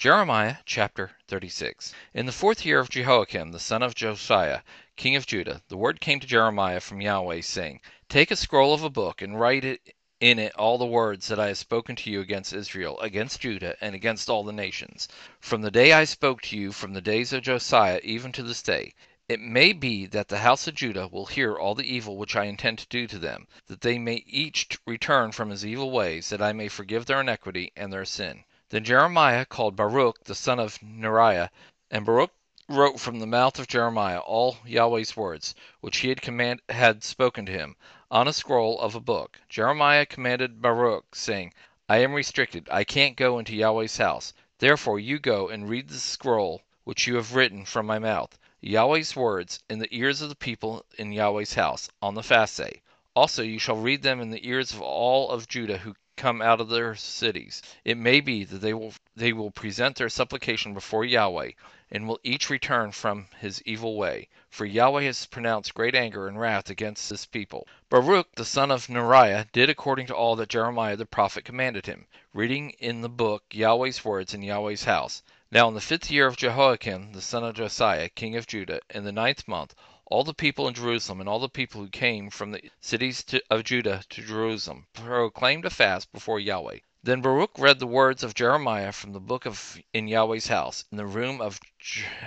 Jeremiah chapter 36. In the fourth year of Jehoiakim the son of Josiah, king of Judah, the word came to Jeremiah from Yahweh, saying, Take a scroll of a book, and write it in it all the words that I have spoken to you against Israel, against Judah, and against all the nations, from the day I spoke to you, from the days of Josiah, even to this day. It may be that the house of Judah will hear all the evil which I intend to do to them, that they may each return from his evil ways, that I may forgive their iniquity and their sin. Then Jeremiah called Baruch the son of Neriah, and Baruch wrote from the mouth of Jeremiah all Yahweh's words, which he had command had spoken to him, on a scroll of a book. Jeremiah commanded Baruch, saying, I am restricted, I can't go into Yahweh's house. Therefore you go and read the scroll which you have written from my mouth, Yahweh's words, in the ears of the people in Yahweh's house, on the fast day. Also you shall read them in the ears of all of Judah who come out of their cities. It may be that they will they will present their supplication before Yahweh, and will each return from his evil way. For Yahweh has pronounced great anger and wrath against this people. Baruch the son of Neriah did according to all that Jeremiah the prophet commanded him, reading in the book Yahweh's words in Yahweh's house. Now in the fifth year of Jehoiakim the son of Josiah, king of Judah, in the ninth month, all the people in Jerusalem and all the people who came from the cities to, of Judah to Jerusalem proclaimed a fast before Yahweh. Then Baruch read the words of Jeremiah from the book of in Yahweh's house, in the room of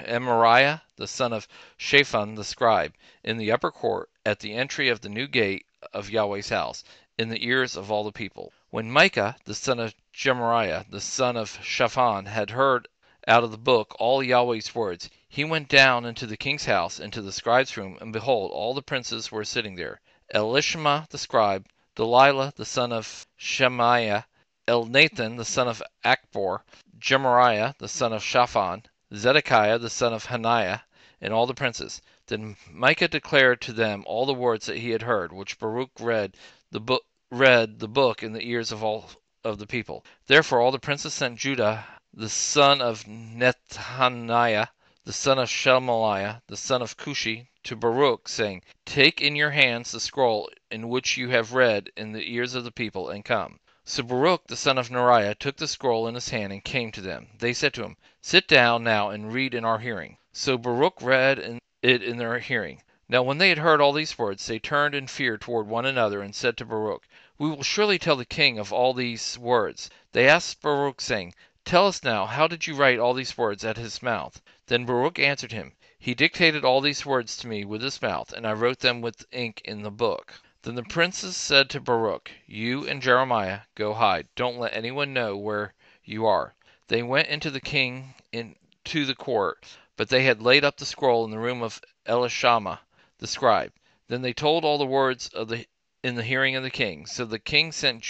Amariah the son of Shaphan the scribe, in the upper court, at the entry of the new gate of Yahweh's house, in the ears of all the people. When Micaiah the son of Gemariah the son of Shaphan had heard out of the book all Yahweh's words, he went down into the king's house, into the scribe's room, and behold, all the princes were sitting there Elishama the scribe, Delaiah the son of Shemaiah, Elnathan the son of Achbor, Gemariah the son of Shaphan, Zedekiah the son of Hananiah, and all the princes. Then Micaiah declared to them all the words that he had heard, which Baruch read the book read the book in the ears of all of the people. Therefore all the princes sent Judah the son of Nethaniah the son of Shelemiah, the son of Cushi, to Baruch, saying, Take in your hands the scroll in which you have read in the ears of the people, and come. So Baruch the son of Neriah took the scroll in his hand and came to them. They said to him, Sit down now and read in our hearing. So Baruch read it in their hearing. Now when they had heard all these words, they turned in fear toward one another, and said to Baruch, We will surely tell the king of all these words. They asked Baruch, saying, Tell us now, how did you write all these words at his mouth? Then Baruch answered him, He dictated all these words to me with his mouth, and I wrote them with ink in the book. Then the princes said to Baruch, You and Jeremiah go hide. Don't let anyone know where you are. They went into the king into the court, but they had laid up the scroll in the room of Elishama the scribe. Then they told all the words of the in the hearing of the king. So the king sent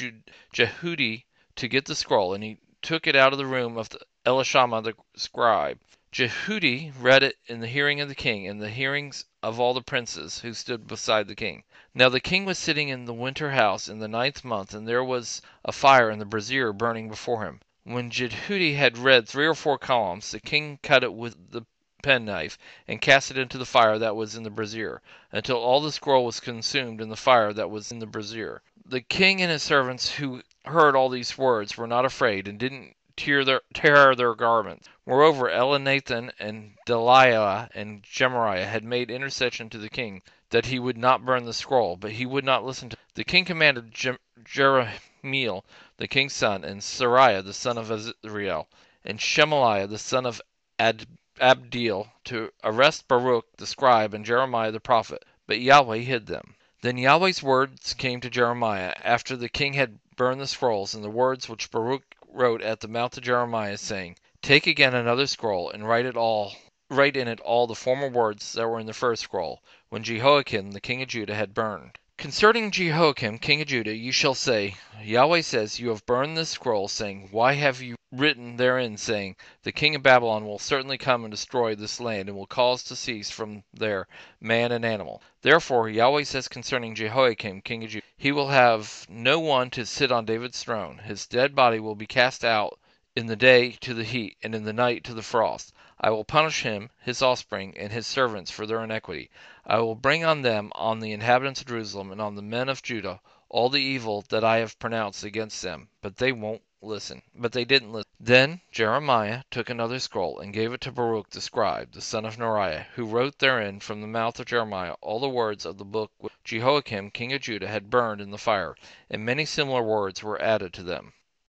Jehudi to get the scroll, and he took it out of the room of the Elishama the scribe. Jehudi read it in the hearing of the king, and the hearings of all the princes who stood beside the king. Now the king was sitting in the winter house in the ninth month, and there was a fire in the brazier burning before him. When Jehudi had read three or four columns, the king cut it with the penknife, and cast it into the fire that was in the brazier, until all the scroll was consumed in the fire that was in the brazier. The king and his servants who heard all these words were not afraid, and didn't tear their, tear their garments. Moreover, Elnathan and Delaiah and Gemariah had made intercession to the king that he would not burn the scroll, but he would not listen to The king commanded Jerahmeel, the king's son, and Seraiah, the son of Azriel, and Shemaliah, the son of Ad- Abdeel, to arrest Baruch the scribe and Jeremiah the prophet, but Yahweh hid them. Then Yahweh's words came to Jeremiah after the king had burned the scrolls, and the words which Baruch wrote at the mouth of Jeremiah, saying, Take again another scroll, and write it all write in it all the former words that were in the first scroll, when Jehoiakim the king of Judah had burned. Concerning Jehoiakim king of Judah you shall say, Yahweh says, You have burned this scroll, saying, Why have you written therein, saying, The king of Babylon will certainly come and destroy this land, and will cause to cease from there man and animal. Therefore Yahweh says concerning Jehoiakim king of Judah, He will have no one to sit on David's throne. His dead body will be cast out in the day to the heat, and in the night to the frost. I will punish him, his offspring, and his servants for their iniquity. I will bring on them, on the inhabitants of Jerusalem, and on the men of Judah, all the evil that I have pronounced against them, but they won't listen. But they didn't listen. Then Jeremiah took another scroll, and gave it to Baruch the scribe, the son of Neriah, who wrote therein from the mouth of Jeremiah all the words of the book which Jehoiakim king of Judah had burned in the fire; and many similar words were added to them.